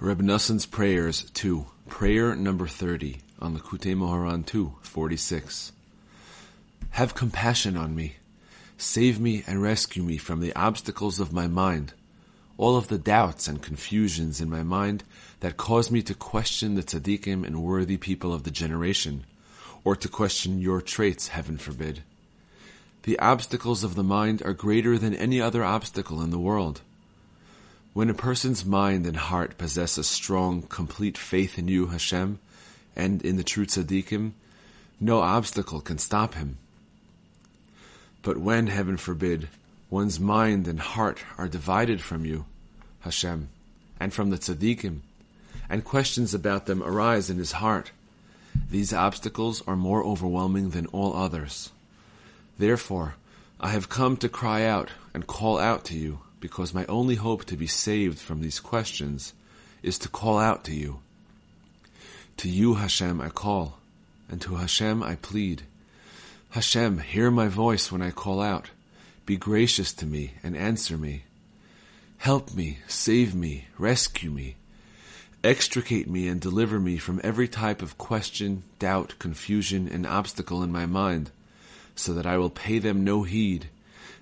Reb Noson's Prayers 2, Prayer number 30 on the Moharan 2, 46. Have compassion on me. Save me and rescue me from the obstacles of my mind, all of the doubts and confusions in my mind that cause me to question the tzaddikim and worthy people of the generation, or to question your traits, heaven forbid. The obstacles of the mind are greater than any other obstacle in the world. When a person's mind and heart possess a strong, complete faith in you, Hashem, and in the true tzaddikim, no obstacle can stop him. But when, heaven forbid, one's mind and heart are divided from you, Hashem, and from the tzaddikim, and questions about them arise in his heart, these obstacles are more overwhelming than all others. Therefore, I have come to cry out and call out to you, because my only hope to be saved from these questions is to call out to you. To you, Hashem, I call, and to Hashem I plead. Hashem, hear my voice when I call out. Be gracious to me and answer me. Help me, save me, rescue me. Extricate me and deliver me from every type of question, doubt, confusion, and obstacle in my mind so that I will pay them no heed,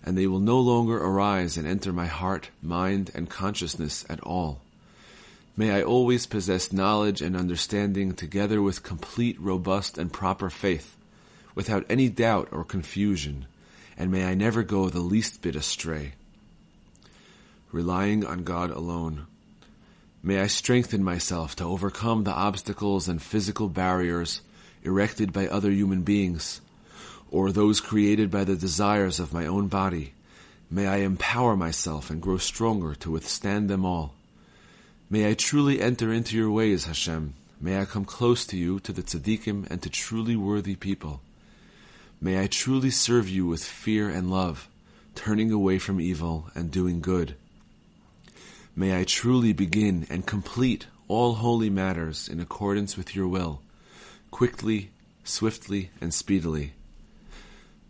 and they will no longer arise and enter my heart, mind, and consciousness at all. May I always possess knowledge and understanding together with complete, robust, and proper faith, without any doubt or confusion, and may I never go the least bit astray. Relying on God alone. May I strengthen myself to overcome the obstacles and physical barriers erected by other human beings or those created by the desires of my own body. May I empower myself and grow stronger to withstand them all. May I truly enter into your ways, Hashem. May I come close to you, to the tzaddikim, and to truly worthy people. May I truly serve you with fear and love, turning away from evil and doing good. May I truly begin and complete all holy matters in accordance with your will, quickly, swiftly, and speedily.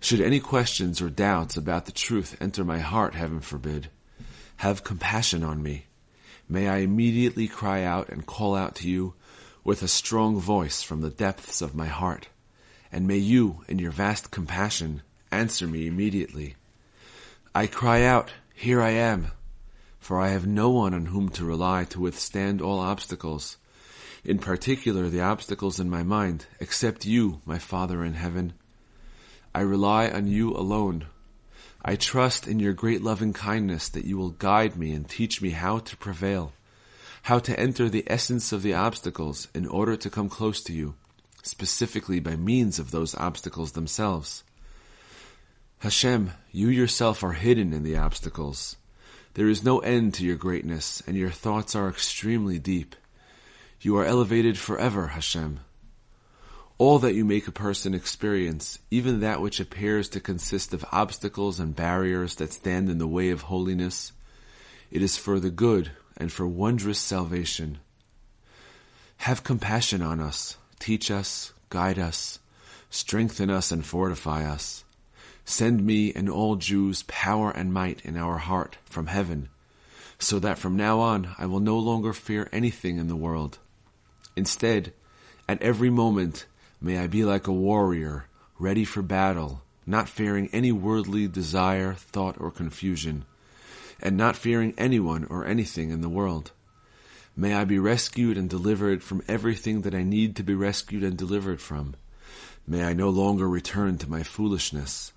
Should any questions or doubts about the truth enter my heart, heaven forbid, have compassion on me. May I immediately cry out and call out to you with a strong voice from the depths of my heart, and may you, in your vast compassion, answer me immediately. I cry out, Here I am, for I have no one on whom to rely to withstand all obstacles, in particular the obstacles in my mind, except you, my Father in heaven. I rely on you alone. I trust in your great loving kindness that you will guide me and teach me how to prevail, how to enter the essence of the obstacles in order to come close to you, specifically by means of those obstacles themselves. Hashem, you yourself are hidden in the obstacles. There is no end to your greatness, and your thoughts are extremely deep. You are elevated forever, Hashem. All that you make a person experience, even that which appears to consist of obstacles and barriers that stand in the way of holiness, it is for the good and for wondrous salvation. Have compassion on us, teach us, guide us, strengthen us and fortify us. Send me and all Jews power and might in our heart from heaven, so that from now on I will no longer fear anything in the world. Instead, at every moment, May I be like a warrior, ready for battle, not fearing any worldly desire, thought, or confusion, and not fearing anyone or anything in the world. May I be rescued and delivered from everything that I need to be rescued and delivered from. May I no longer return to my foolishness.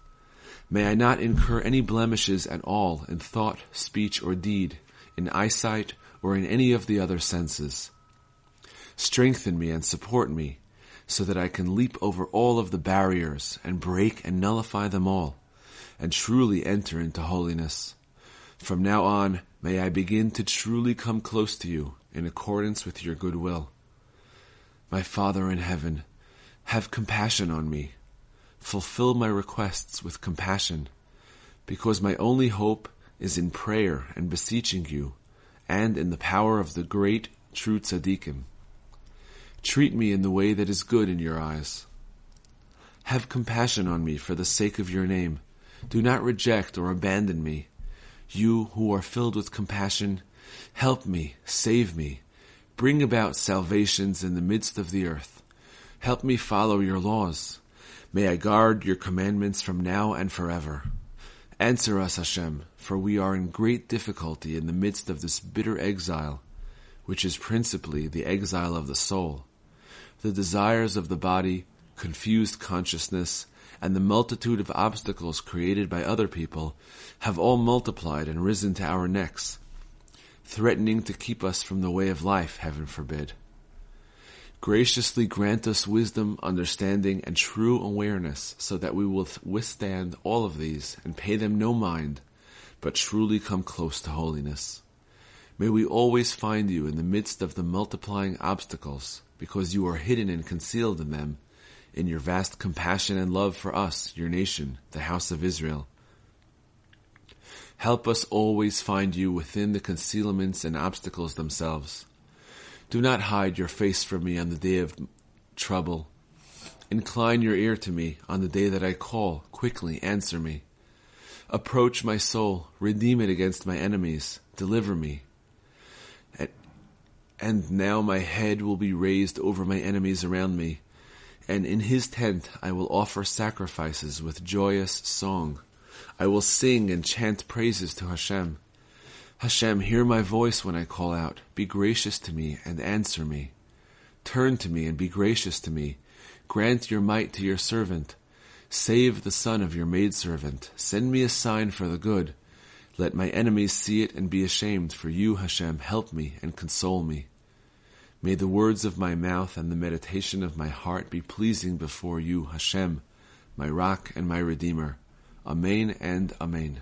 May I not incur any blemishes at all in thought, speech, or deed, in eyesight, or in any of the other senses. Strengthen me and support me so that I can leap over all of the barriers and break and nullify them all, and truly enter into holiness. From now on, may I begin to truly come close to you in accordance with your good will. My Father in heaven, have compassion on me. Fulfill my requests with compassion, because my only hope is in prayer and beseeching you, and in the power of the great true tzaddikim. Treat me in the way that is good in your eyes. Have compassion on me for the sake of your name. Do not reject or abandon me. You who are filled with compassion, help me, save me, Bring about salvations in the midst of the earth. Help me follow your laws. May I guard your commandments from now and forever. Answer us, Hashem, for we are in great difficulty in the midst of this bitter exile, which is principally the exile of the soul. The desires of the body, confused consciousness, and the multitude of obstacles created by other people have all multiplied and risen to our necks, threatening to keep us from the way of life, heaven forbid. Graciously grant us wisdom, understanding, and true awareness so that we will withstand all of these and pay them no mind, but truly come close to holiness. May we always find you in the midst of the multiplying obstacles, because you are hidden and concealed in them, in your vast compassion and love for us, your nation, the house of Israel. Help us always find you within the concealments and obstacles themselves do not hide your face from me on the day of trouble. Incline your ear to me on the day that I call. Quickly answer me. Approach my soul, redeem it against my enemies, deliver me. And now my head will be raised over my enemies around me, and in his tent I will offer sacrifices with joyous song. I will sing and chant praises to Hashem. Hashem, hear my voice when I call out. Be gracious to me and answer me. Turn to me and be gracious to me. Grant your might to your servant. Save the son of your maidservant. Send me a sign for the good. Let my enemies see it and be ashamed, for you, Hashem, help me and console me. May the words of my mouth and the meditation of my heart be pleasing before you, Hashem, my rock and my redeemer. Amen and Amen.